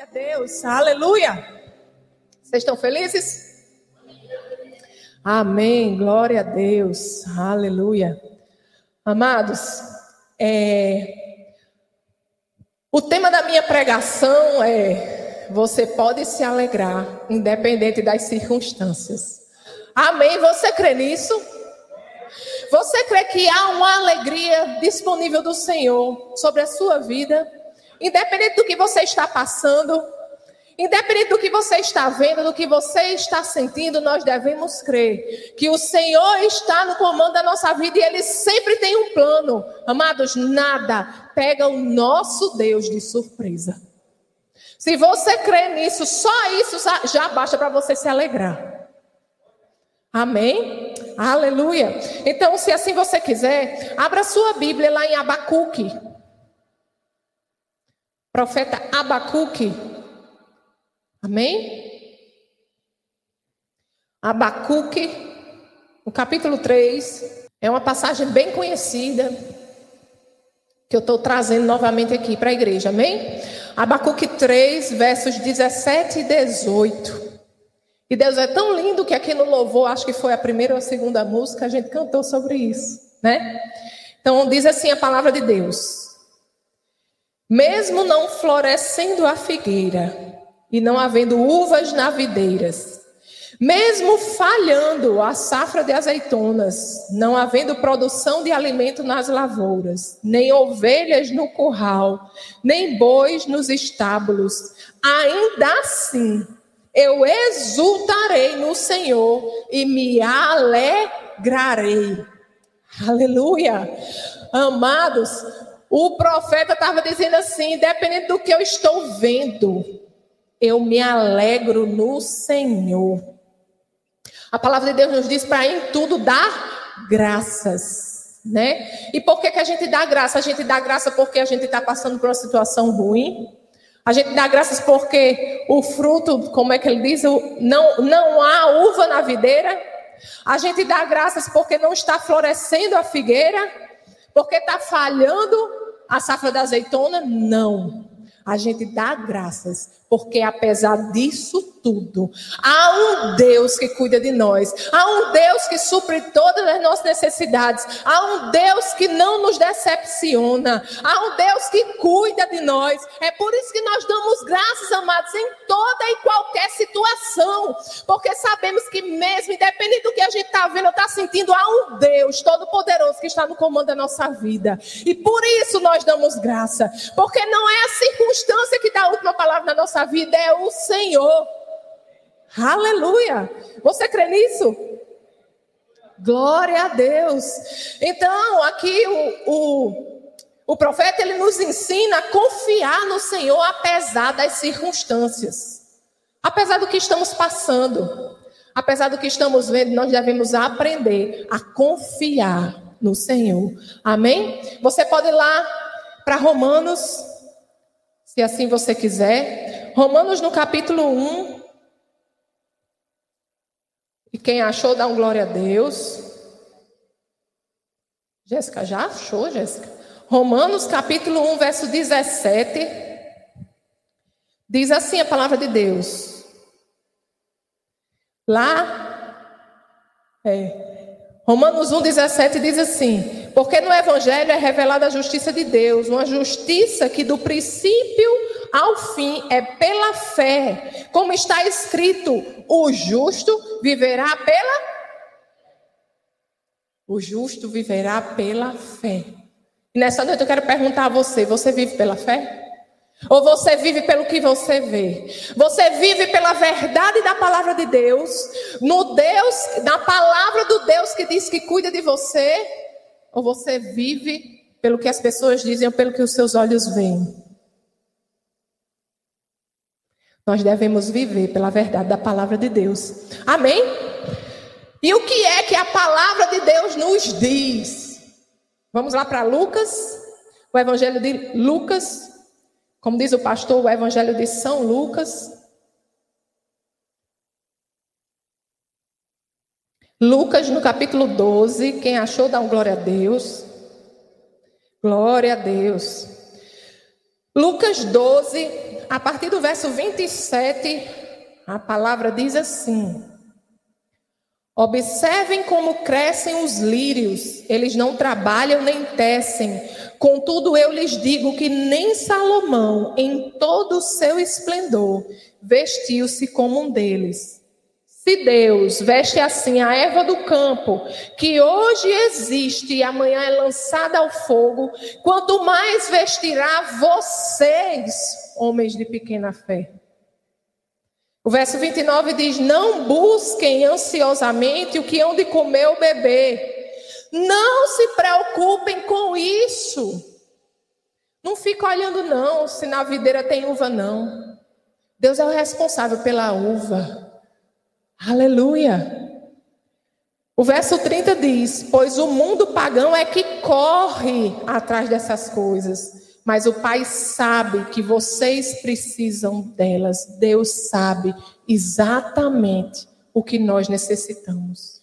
Glória a Deus, aleluia. Vocês estão felizes? Amém, glória a Deus, aleluia. Amados, é... o tema da minha pregação é: você pode se alegrar, independente das circunstâncias. Amém, você crê nisso? Você crê que há uma alegria disponível do Senhor sobre a sua vida? Independente do que você está passando, independente do que você está vendo, do que você está sentindo, nós devemos crer que o Senhor está no comando da nossa vida e Ele sempre tem um plano. Amados, nada pega o nosso Deus de surpresa. Se você crê nisso, só isso já basta para você se alegrar. Amém? Aleluia. Então, se assim você quiser, abra sua Bíblia lá em Abacuque. Profeta Abacuque. Amém? Abacuque, no capítulo 3, é uma passagem bem conhecida que eu estou trazendo novamente aqui para a igreja, amém? Abacuque 3, versos 17 e 18. E Deus é tão lindo que aqui no louvor, acho que foi a primeira ou a segunda música, a gente cantou sobre isso, né? Então diz assim a palavra de Deus: mesmo não florescendo a figueira e não havendo uvas na videiras, mesmo falhando a safra de azeitonas, não havendo produção de alimento nas lavouras, nem ovelhas no curral, nem bois nos estábulos, ainda assim eu exultarei no Senhor e me alegrarei. Aleluia. Amados, o profeta estava dizendo assim: independente do que eu estou vendo, eu me alegro no Senhor. A palavra de Deus nos diz para em tudo dar graças, né? E por que, que a gente dá graça? A gente dá graça porque a gente está passando por uma situação ruim. A gente dá graças porque o fruto, como é que ele diz, não, não há uva na videira. A gente dá graças porque não está florescendo a figueira, porque está falhando a safra da azeitona? Não. A gente dá graças porque apesar disso tudo, há um Deus que cuida de nós, há um Deus que supre todas as nossas necessidades, há um Deus que não nos decepciona, há um Deus que cuida de nós. É por isso que nós damos graças, amados, em toda e qualquer situação, porque sabemos que mesmo, independente do que a gente está vendo ou está sentindo, há um Deus todo-poderoso que está no comando da nossa vida. E por isso nós damos graça, porque não é a circunstância que dá a última palavra na nossa nossa vida é o Senhor. Aleluia! Você crê nisso? Glória a Deus. Então, aqui o, o, o profeta ele nos ensina a confiar no Senhor apesar das circunstâncias, apesar do que estamos passando, apesar do que estamos vendo, nós devemos aprender a confiar no Senhor. Amém? Você pode ir lá para Romanos, se assim você quiser. Romanos no capítulo 1. E quem achou, dá um glória a Deus. Jéssica, já achou, Jéssica? Romanos capítulo 1, verso 17. Diz assim a palavra de Deus. Lá, é, Romanos 1, 17 diz assim: Porque no Evangelho é revelada a justiça de Deus, uma justiça que do princípio ao fim é pela fé. Como está escrito, o justo viverá pela O justo viverá pela fé. E nessa noite eu quero perguntar a você, você vive pela fé? Ou você vive pelo que você vê? Você vive pela verdade da palavra de Deus, no Deus, na palavra do Deus que diz que cuida de você? Ou você vive pelo que as pessoas dizem ou pelo que os seus olhos veem? Nós devemos viver pela verdade da palavra de Deus. Amém? E o que é que a palavra de Deus nos diz? Vamos lá para Lucas, o Evangelho de Lucas, como diz o pastor, o Evangelho de São Lucas. Lucas, no capítulo 12, quem achou, dá um glória a Deus. Glória a Deus. Lucas 12, a partir do verso 27, a palavra diz assim: Observem como crescem os lírios, eles não trabalham nem tecem. Contudo, eu lhes digo que nem Salomão, em todo o seu esplendor, vestiu-se como um deles. Se Deus veste assim a erva do campo, que hoje existe e amanhã é lançada ao fogo, quanto mais vestirá vocês, homens de pequena fé. O verso 29 diz: Não busquem ansiosamente o que hão de comer ou beber. Não se preocupem com isso. Não fica olhando, não, se na videira tem uva, não. Deus é o responsável pela uva. Aleluia. O verso 30 diz: Pois o mundo pagão é que corre atrás dessas coisas, mas o Pai sabe que vocês precisam delas. Deus sabe exatamente o que nós necessitamos.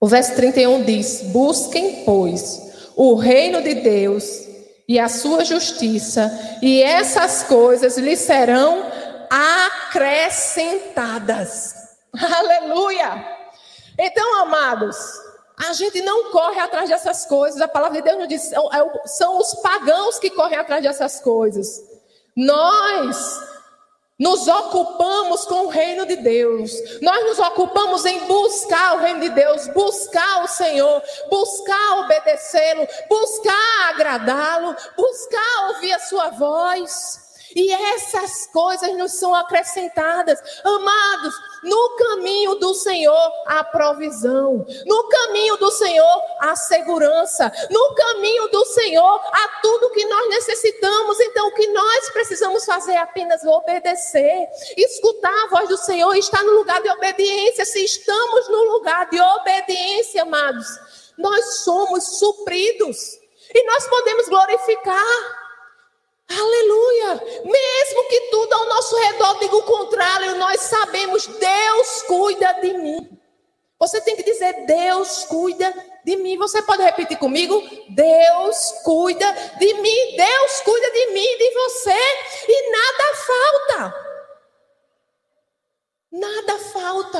O verso 31 diz: Busquem, pois, o reino de Deus e a sua justiça, e essas coisas lhes serão acrescentadas. Aleluia! Então, amados, a gente não corre atrás dessas coisas. A palavra de Deus nos diz, são, é são os pagãos que correm atrás dessas coisas. Nós nos ocupamos com o reino de Deus. Nós nos ocupamos em buscar o reino de Deus, buscar o Senhor, buscar obedecê-lo, buscar agradá-lo, buscar ouvir a sua voz. E essas coisas nos são acrescentadas. Amados, no caminho do Senhor há provisão. No caminho do Senhor há segurança. No caminho do Senhor há tudo que nós necessitamos. Então, o que nós precisamos fazer é apenas obedecer. Escutar a voz do Senhor estar no lugar de obediência. Se estamos no lugar de obediência, amados, nós somos supridos. E nós podemos glorificar. Aleluia! Mesmo que tudo ao nosso redor diga o contrário, nós sabemos, Deus cuida de mim. Você tem que dizer, Deus cuida de mim. Você pode repetir comigo? Deus cuida de mim. Deus cuida de mim e de você. E nada falta. Nada falta.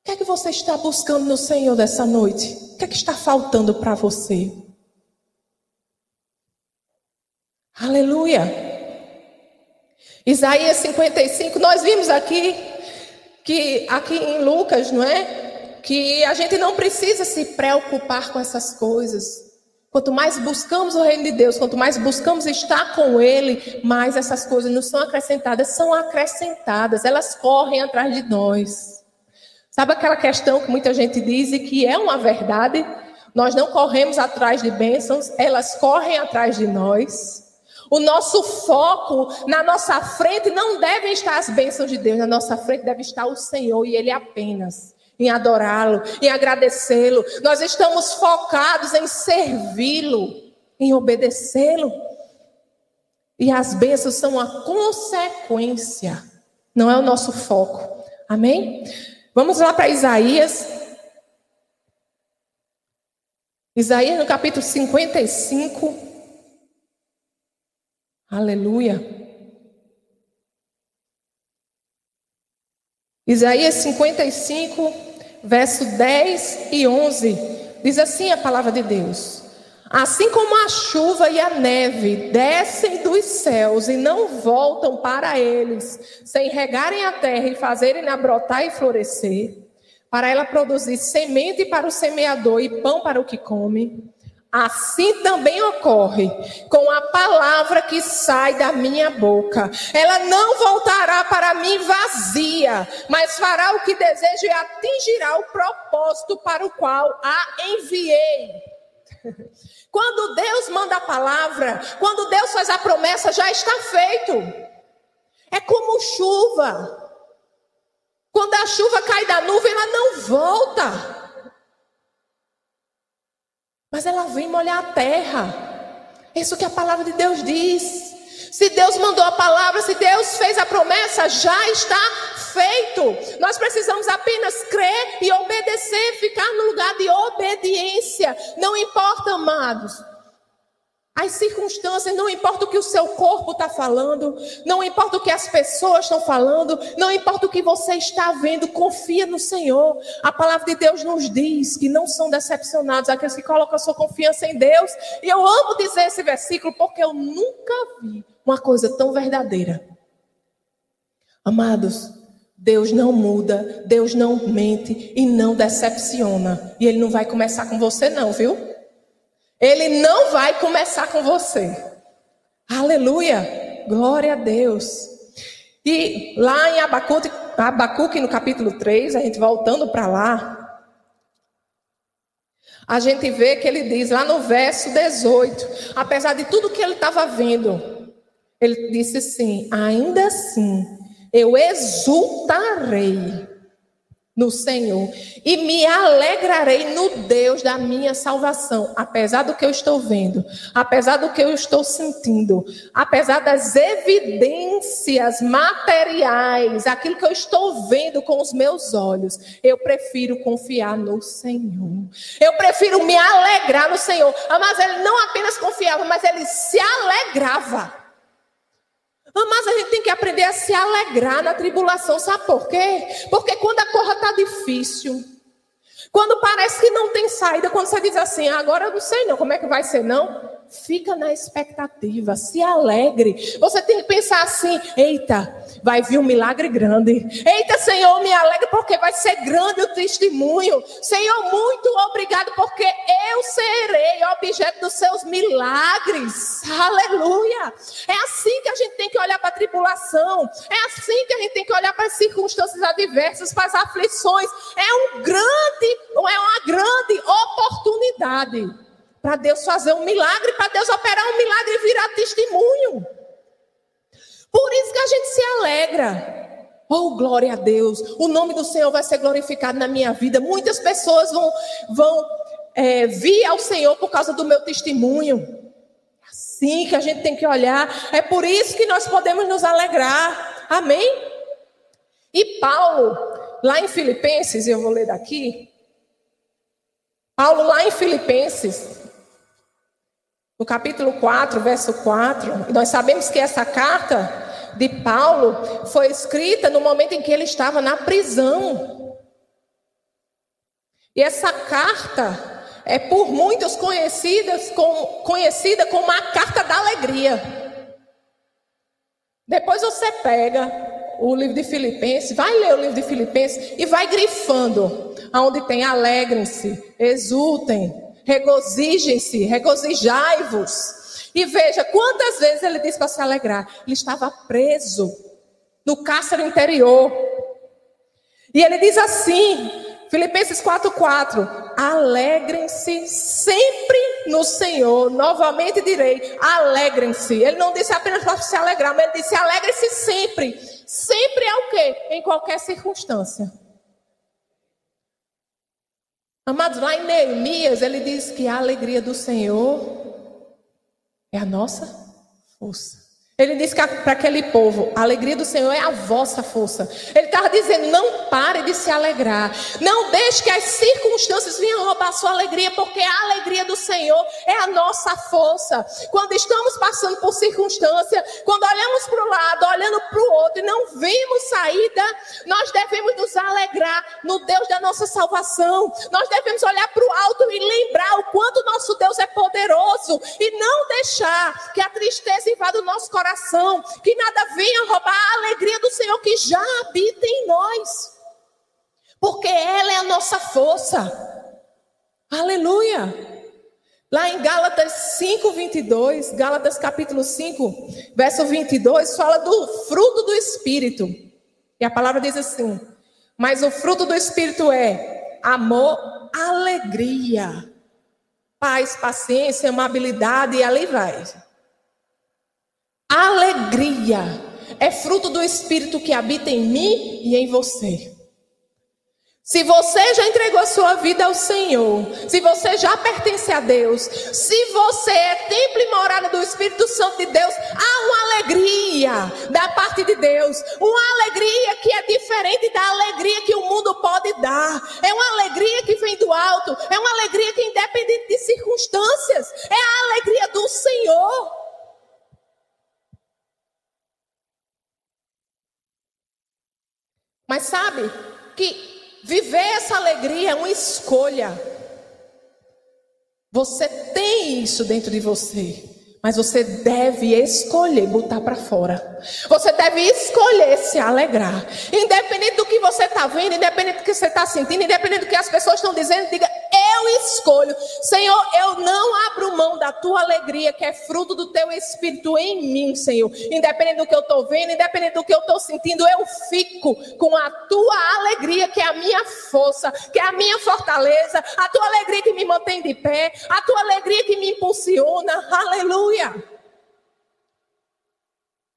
O que é que você está buscando no Senhor dessa noite? O que é que está faltando para você? Aleluia. Isaías 55, nós vimos aqui que aqui em Lucas, não é? Que a gente não precisa se preocupar com essas coisas. Quanto mais buscamos o reino de Deus, quanto mais buscamos estar com Ele, mais essas coisas nos são acrescentadas. São acrescentadas, elas correm atrás de nós. Sabe aquela questão que muita gente diz e que é uma verdade? Nós não corremos atrás de bênçãos, elas correm atrás de nós. O nosso foco na nossa frente não deve estar as bênçãos de Deus, na nossa frente deve estar o Senhor e Ele apenas. Em adorá-lo, em agradecê-lo. Nós estamos focados em servi-lo, em obedecê-lo. E as bênçãos são a consequência, não é o nosso foco. Amém? Vamos lá para Isaías. Isaías no capítulo 55. Aleluia. Isaías 55, verso 10 e 11, diz assim a palavra de Deus: Assim como a chuva e a neve descem dos céus e não voltam para eles, sem regarem a terra e fazerem-na brotar e florescer, para ela produzir semente para o semeador e pão para o que come, Assim também ocorre com a palavra que sai da minha boca. Ela não voltará para mim vazia, mas fará o que deseja e atingirá o propósito para o qual a enviei. Quando Deus manda a palavra, quando Deus faz a promessa, já está feito. É como chuva. Quando a chuva cai da nuvem, ela não volta mas ela vem molhar a terra. Isso que a palavra de Deus diz. Se Deus mandou a palavra, se Deus fez a promessa, já está feito. Nós precisamos apenas crer e obedecer, ficar no lugar de obediência. Não importa, amados. As circunstâncias, não importa o que o seu corpo está falando, não importa o que as pessoas estão falando, não importa o que você está vendo, confia no Senhor. A palavra de Deus nos diz que não são decepcionados aqueles que colocam sua confiança em Deus. E eu amo dizer esse versículo porque eu nunca vi uma coisa tão verdadeira. Amados, Deus não muda, Deus não mente e não decepciona. E Ele não vai começar com você, não, viu? Ele não vai começar com você. Aleluia! Glória a Deus. E lá em Abacuque, Abacuque no capítulo 3, a gente voltando para lá, a gente vê que ele diz lá no verso 18: apesar de tudo que ele estava vendo, ele disse assim: ainda assim, eu exultarei no Senhor e me alegrarei no Deus da minha salvação, apesar do que eu estou vendo, apesar do que eu estou sentindo, apesar das evidências materiais, aquilo que eu estou vendo com os meus olhos, eu prefiro confiar no Senhor. Eu prefiro me alegrar no Senhor. Mas ele não apenas confiava, mas ele se alegrava. Mas a gente tem que aprender a se alegrar na tribulação, sabe por quê? Porque quando a corra está difícil, quando parece que não tem saída, quando você diz assim, ah, agora eu não sei não como é que vai ser não, Fica na expectativa, se alegre. Você tem que pensar assim: eita, vai vir um milagre grande. Eita, Senhor, me alegre porque vai ser grande o testemunho. Senhor, muito obrigado porque eu serei objeto dos seus milagres. Aleluia. É assim que a gente tem que olhar para a tribulação. É assim que a gente tem que olhar para as circunstâncias adversas, para as aflições. É um grande, é uma grande oportunidade para Deus fazer um milagre, para Deus operar um milagre e virar testemunho. Por isso que a gente se alegra. Oh, glória a Deus. O nome do Senhor vai ser glorificado na minha vida. Muitas pessoas vão, vão é, vir ao Senhor por causa do meu testemunho. Assim que a gente tem que olhar. É por isso que nós podemos nos alegrar. Amém? E Paulo, lá em Filipenses, eu vou ler daqui. Paulo, lá em Filipenses, no capítulo 4, verso 4, nós sabemos que essa carta de Paulo foi escrita no momento em que ele estava na prisão. E essa carta é por muitos conhecidas com, conhecida como a carta da alegria. Depois você pega o livro de Filipenses, vai ler o livro de Filipenses e vai grifando aonde tem alegrem-se, exultem, regozijem-se, regozijai-vos. E veja quantas vezes ele disse para se alegrar. Ele estava preso no cárcere interior. E ele diz assim, Filipenses 4:4, alegrem-se sempre no Senhor. Novamente direi, alegrem-se. Ele não disse apenas para se alegrar, mas ele disse alegrem-se sempre. Sempre é o quê? Em qualquer circunstância. Amados, lá em Neemias, ele diz que a alegria do Senhor é a nossa força. Ele disse para aquele povo: a alegria do Senhor é a vossa força. Ele estava dizendo: não pare de se alegrar. Não deixe que as circunstâncias venham roubar a sua alegria, porque a alegria do Senhor é a nossa força. Quando estamos passando por circunstância, quando olhamos para o lado, olhando para o outro e não vemos saída, nós devemos nos alegrar no Deus da nossa salvação. Nós devemos olhar para o alto e lembrar o quanto nosso Deus é poderoso e não deixar que a tristeza invada o nosso coração coração, que nada venha roubar a alegria do Senhor que já habita em nós, porque ela é a nossa força. Aleluia. Lá em Gálatas 5, 22, Gálatas capítulo 5, verso 22, fala do fruto do Espírito. E a palavra diz assim: Mas o fruto do Espírito é amor, alegria, paz, paciência, amabilidade e ali vai. É fruto do Espírito que habita em mim e em você. Se você já entregou a sua vida ao Senhor, se você já pertence a Deus, se você é templo e morada do Espírito Santo de Deus, há uma alegria, alegria da parte de Deus, uma alegria que é diferente da alegria que o mundo pode dar. É uma alegria que vem do alto, é uma alegria que independente de circunstâncias, é a alegria do Senhor. Mas sabe que viver essa alegria é uma escolha. Você tem isso dentro de você. Mas você deve escolher botar para fora. Você deve escolher se alegrar. Independente do que você está vendo, independente do que você está sentindo, independente do que as pessoas estão dizendo, diga: Eu escolho. Senhor, eu não abro mão da tua alegria, que é fruto do teu espírito em mim, Senhor. Independente do que eu estou vendo, independente do que eu estou sentindo, eu fico com a tua alegria, que é a minha força, que é a minha fortaleza, a tua alegria que me mantém de pé, a tua alegria que me impulsiona. Aleluia.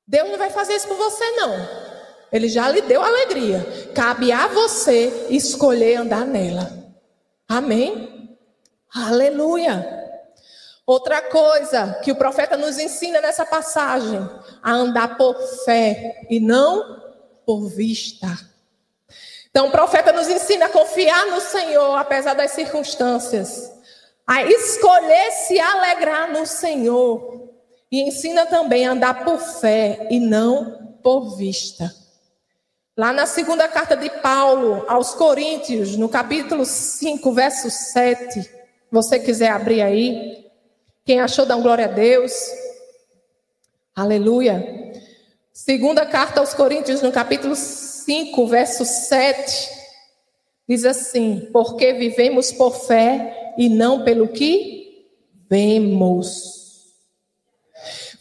Deus não vai fazer isso por você, não. Ele já lhe deu alegria. Cabe a você escolher andar nela. Amém? Aleluia. Outra coisa que o profeta nos ensina nessa passagem: a andar por fé e não por vista. Então, o profeta nos ensina a confiar no Senhor, apesar das circunstâncias a escolher se alegrar no Senhor. E ensina também a andar por fé e não por vista. Lá na segunda carta de Paulo aos Coríntios, no capítulo 5, verso 7, você quiser abrir aí. Quem achou, dá um glória a Deus. Aleluia. Segunda carta aos Coríntios, no capítulo 5, verso 7, diz assim: Porque vivemos por fé e não pelo que vemos.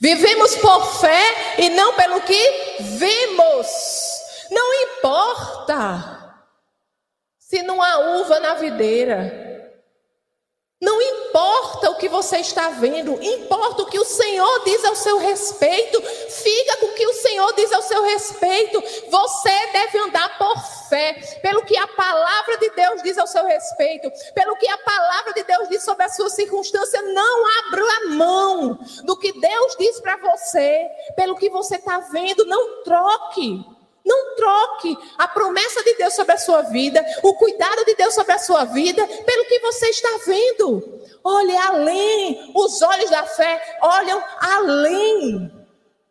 Vivemos por fé e não pelo que vemos. Não importa se não há uva na videira. Não importa o que você está vendo, importa o que o Senhor diz ao seu respeito. Fica com o que o Senhor diz ao seu respeito. Você deve andar por fé, pelo que a palavra de Deus diz ao seu respeito, pelo que a palavra de Deus diz sobre a sua circunstância. Não abra a mão do que Deus diz para você, pelo que você está vendo. Não troque. Não troque a promessa de Deus sobre a sua vida, o cuidado de Deus sobre a sua vida, pelo que você está vendo. Olhe além, os olhos da fé olham além.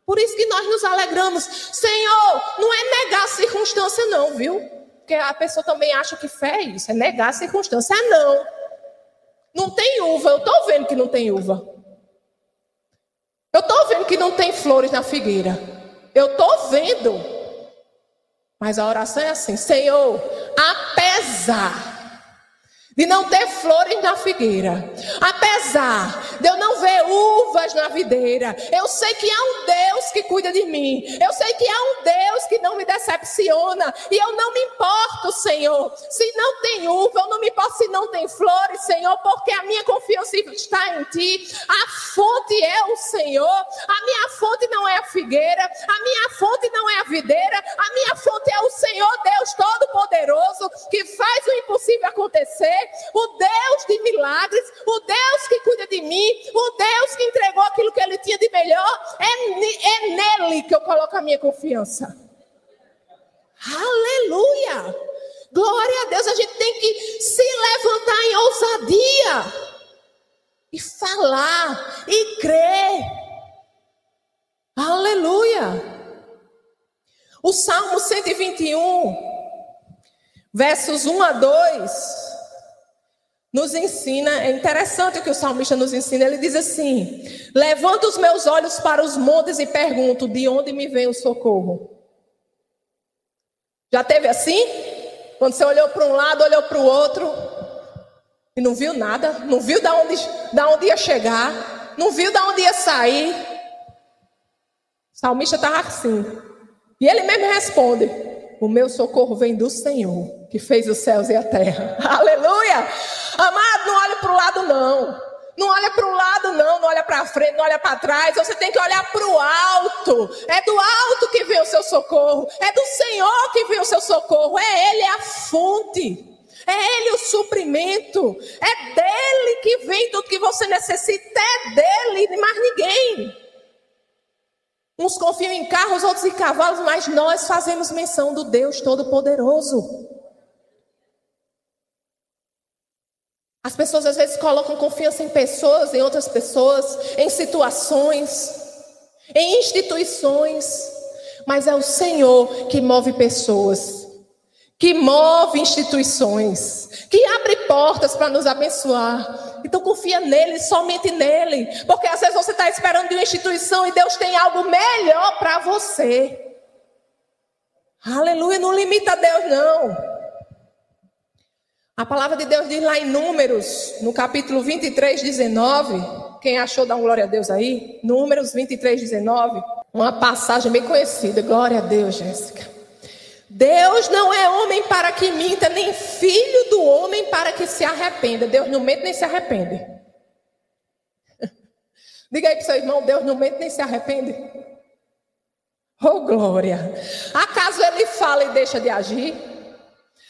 Por isso que nós nos alegramos. Senhor, não é negar a circunstância, não, viu? Porque a pessoa também acha que fé é isso, é negar a circunstância. Ah, não. Não tem uva, eu estou vendo que não tem uva. Eu estou vendo que não tem flores na figueira. Eu estou vendo. Mas a oração é assim: Senhor, apesar de não ter flores na figueira, apesar de eu não ver uvas na videira, eu sei que há um Deus que cuida de mim, eu sei que há um Deus que não me decepciona, e eu não me importo, Senhor, se não tem uva, eu não me importo se não tem flores, Senhor, porque a minha confiança está em Ti, a fonte é o Senhor, a minha fonte não é a figueira, a minha fonte não é a videira, a minha fonte é o Senhor Deus Todo-Poderoso, que faz o impossível acontecer. O Deus de milagres, o Deus que cuida de mim, o Deus que entregou aquilo que ele tinha de melhor, é, é nele que eu coloco a minha confiança. Aleluia! Glória a Deus, a gente tem que se levantar em ousadia e falar e crer. Aleluia! O Salmo 121, versos 1 a 2 nos ensina, é interessante o que o salmista nos ensina, ele diz assim: Levanto os meus olhos para os montes e pergunto: de onde me vem o socorro? Já teve assim? Quando você olhou para um lado, olhou para o outro e não viu nada, não viu da onde, da onde ia chegar, não viu da onde ia sair. O salmista estava assim. E ele mesmo responde: O meu socorro vem do Senhor, que fez os céus e a terra. Aleluia! Amado, não olha para o lado, não. Não olha para o lado, não, não olha para frente, não olha para trás. Você tem que olhar para o alto. É do alto que vem o seu socorro. É do Senhor que vem o seu socorro. É Ele, a fonte. É Ele o suprimento. É dele que vem tudo que você necessita. É dele, de mais ninguém. Uns confiam em carros, outros em cavalos, mas nós fazemos menção do Deus Todo-Poderoso. As pessoas às vezes colocam confiança em pessoas, em outras pessoas, em situações, em instituições, mas é o Senhor que move pessoas, que move instituições, que abre portas para nos abençoar. Então confia nele, somente nele, porque às vezes você está esperando de uma instituição e Deus tem algo melhor para você. Aleluia, não limita a Deus não. A palavra de Deus diz lá em Números, no capítulo 23, 19. Quem achou, dá um glória a Deus aí. Números 23, 19. Uma passagem bem conhecida. Glória a Deus, Jéssica. Deus não é homem para que minta, nem filho do homem para que se arrependa. Deus não mente nem se arrepende. Diga aí para seu irmão: Deus não mente nem se arrepende. Oh, glória. Acaso ele fala e deixa de agir?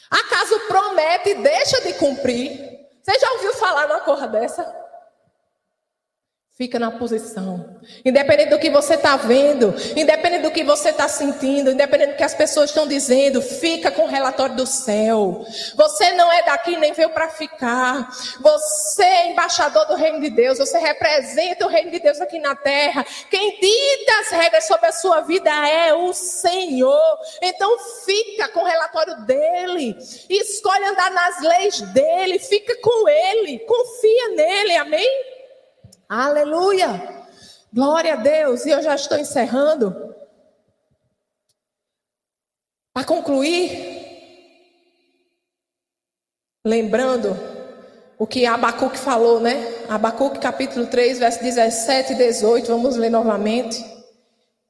Acaso promete e deixa de cumprir? Você já ouviu falar numa coisa dessa? Fica na posição. Independente do que você está vendo, independente do que você está sentindo, independente do que as pessoas estão dizendo, fica com o relatório do céu. Você não é daqui nem veio para ficar. Você é embaixador do reino de Deus. Você representa o reino de Deus aqui na terra. Quem dita as regras sobre a sua vida é o Senhor. Então fica com o relatório dele. Escolhe andar nas leis dele. Fica com ele. Confia nele. Amém? Aleluia! Glória a Deus! E eu já estou encerrando. Para concluir, lembrando o que Abacuque falou, né? Abacuque capítulo 3, verso 17 e 18, vamos ler novamente.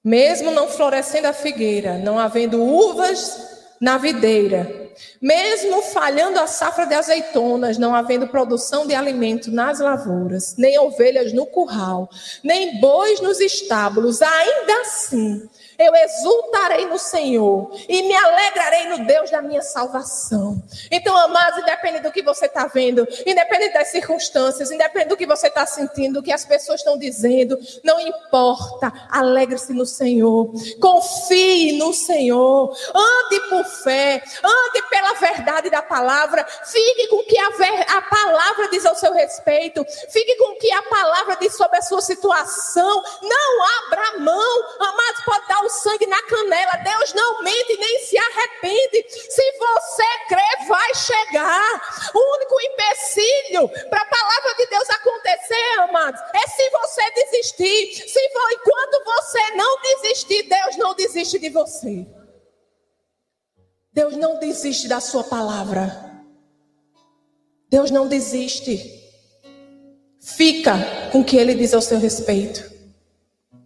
Mesmo não florescendo a figueira, não havendo uvas na videira, mesmo falhando a safra de azeitonas, não havendo produção de alimento nas lavouras, nem ovelhas no curral, nem bois nos estábulos, ainda assim eu exultarei no Senhor e me alegrarei no Deus da minha salvação. Então, amados, independente do que você está vendo, independente das circunstâncias, independente do que você está sentindo, do que as pessoas estão dizendo, não importa, alegre-se no Senhor, confie no Senhor, ande por fé, ande pela verdade da palavra, fique com o que a, ver, a palavra diz ao seu respeito, fique com o que a palavra diz sobre a sua situação, não abra mão, amados, pode dar o sangue na canela. Deus não mente nem se arrepende. Se você crer, vai chegar. O único empecilho para a palavra de Deus acontecer, amados, é se você desistir. Se enquanto você não desistir, Deus não desiste de você. Deus não desiste da sua palavra. Deus não desiste. Fica com o que ele diz ao seu respeito.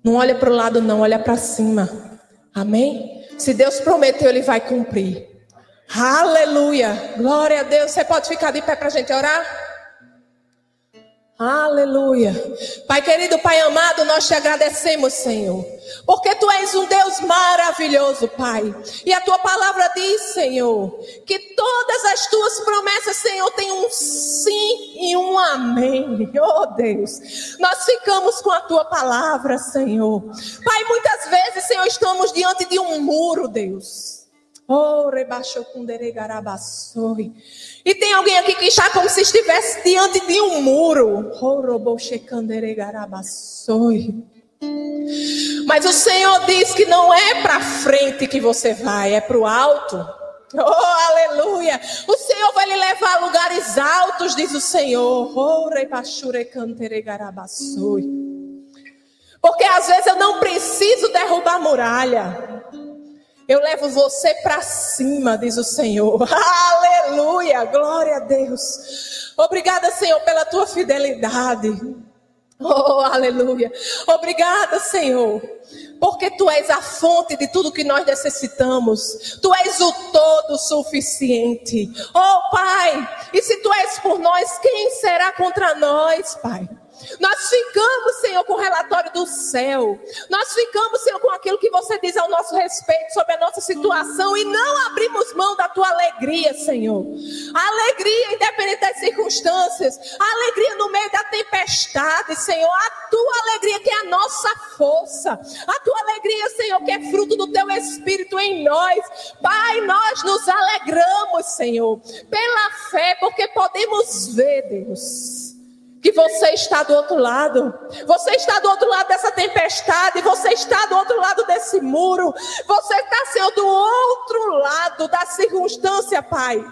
Não olha para o lado, não, olha para cima. Amém? Se Deus prometeu, Ele vai cumprir. Aleluia. Glória a Deus. Você pode ficar de pé para a gente orar? Aleluia. Pai querido, Pai amado, nós te agradecemos, Senhor. Porque tu és um Deus maravilhoso, Pai. E a tua palavra diz, Senhor, que todas as tuas promessas, Senhor, têm um sim e um amém. Oh, Deus. Nós ficamos com a tua palavra, Senhor. Pai, muitas vezes, Senhor, estamos diante de um muro, Deus. Oh, rebaixou com deregarabassoi. E tem alguém aqui que está como se estivesse diante de um muro. Mas o Senhor diz que não é para frente que você vai, é para o alto. Oh, aleluia! O Senhor vai lhe levar a lugares altos, diz o Senhor. Porque às vezes eu não preciso derrubar a muralha. Eu levo você para cima, diz o Senhor. Aleluia, glória a Deus. Obrigada, Senhor, pela tua fidelidade. Oh, aleluia. Obrigada, Senhor, porque tu és a fonte de tudo que nós necessitamos. Tu és o todo suficiente. Oh, Pai, e se tu és por nós, quem será contra nós, Pai? Nós ficamos, Senhor, com o relatório do céu. Nós ficamos, Senhor, com aquilo que você diz ao nosso respeito sobre a nossa situação e não abrimos mão da tua alegria, Senhor. Alegria, independente das circunstâncias, alegria no meio da tempestade, Senhor. A tua alegria que é a nossa força. A tua alegria, Senhor, que é fruto do teu espírito em nós. Pai, nós nos alegramos, Senhor, pela fé, porque podemos ver, Deus que você está do outro lado. Você está do outro lado dessa tempestade. Você está do outro lado desse muro. Você está, Senhor, do outro lado da circunstância, Pai.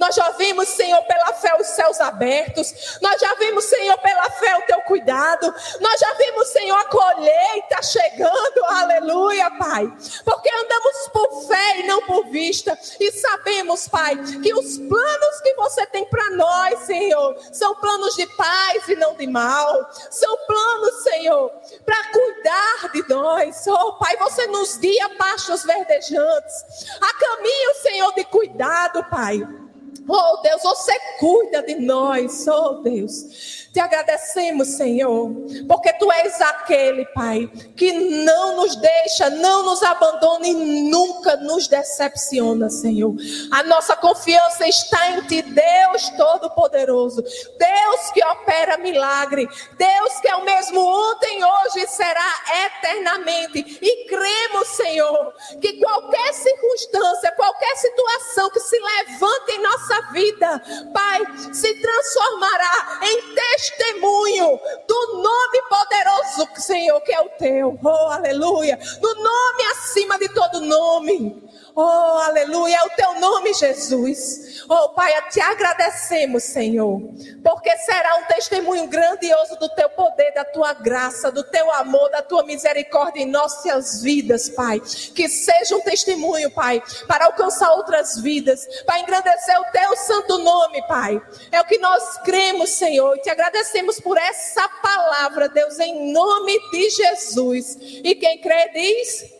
Nós já vimos, Senhor, pela fé os céus abertos. Nós já vimos, Senhor, pela fé o teu cuidado. Nós já vimos, Senhor, a colheita chegando. Aleluia, Pai. Porque andamos por fé e não por vista. E sabemos, Pai, que os planos que você tem para nós, Senhor, são planos de paz e não de mal. São planos, Senhor, para cuidar de nós. Oh, Pai, você nos guia pastos verdejantes. A caminho, Senhor, de cuidado, Pai. Oh Deus, você cuida de nós, oh Deus. Te agradecemos, Senhor, porque tu és aquele, Pai, que não nos deixa, não nos abandona e nunca nos decepciona, Senhor. A nossa confiança está em Ti, Deus Todo-Poderoso, Deus que opera milagre, Deus que é o mesmo ontem, hoje e será eternamente. E cremos, Senhor, que qualquer circunstância, qualquer situação que se levante em nossa vida, Pai, se transformará em testemunho do nome poderoso, Senhor, que é o teu. Oh, aleluia. Do nome acima de todo nome. Oh, aleluia, é o teu nome, Jesus. Oh, Pai, te agradecemos, Senhor, porque será um testemunho grandioso do teu poder, da tua graça, do teu amor, da tua misericórdia em nossas vidas, Pai. Que seja um testemunho, Pai, para alcançar outras vidas, para engrandecer o teu santo nome, Pai. É o que nós cremos, Senhor, e te agradecemos por essa palavra, Deus, em nome de Jesus. E quem crê diz.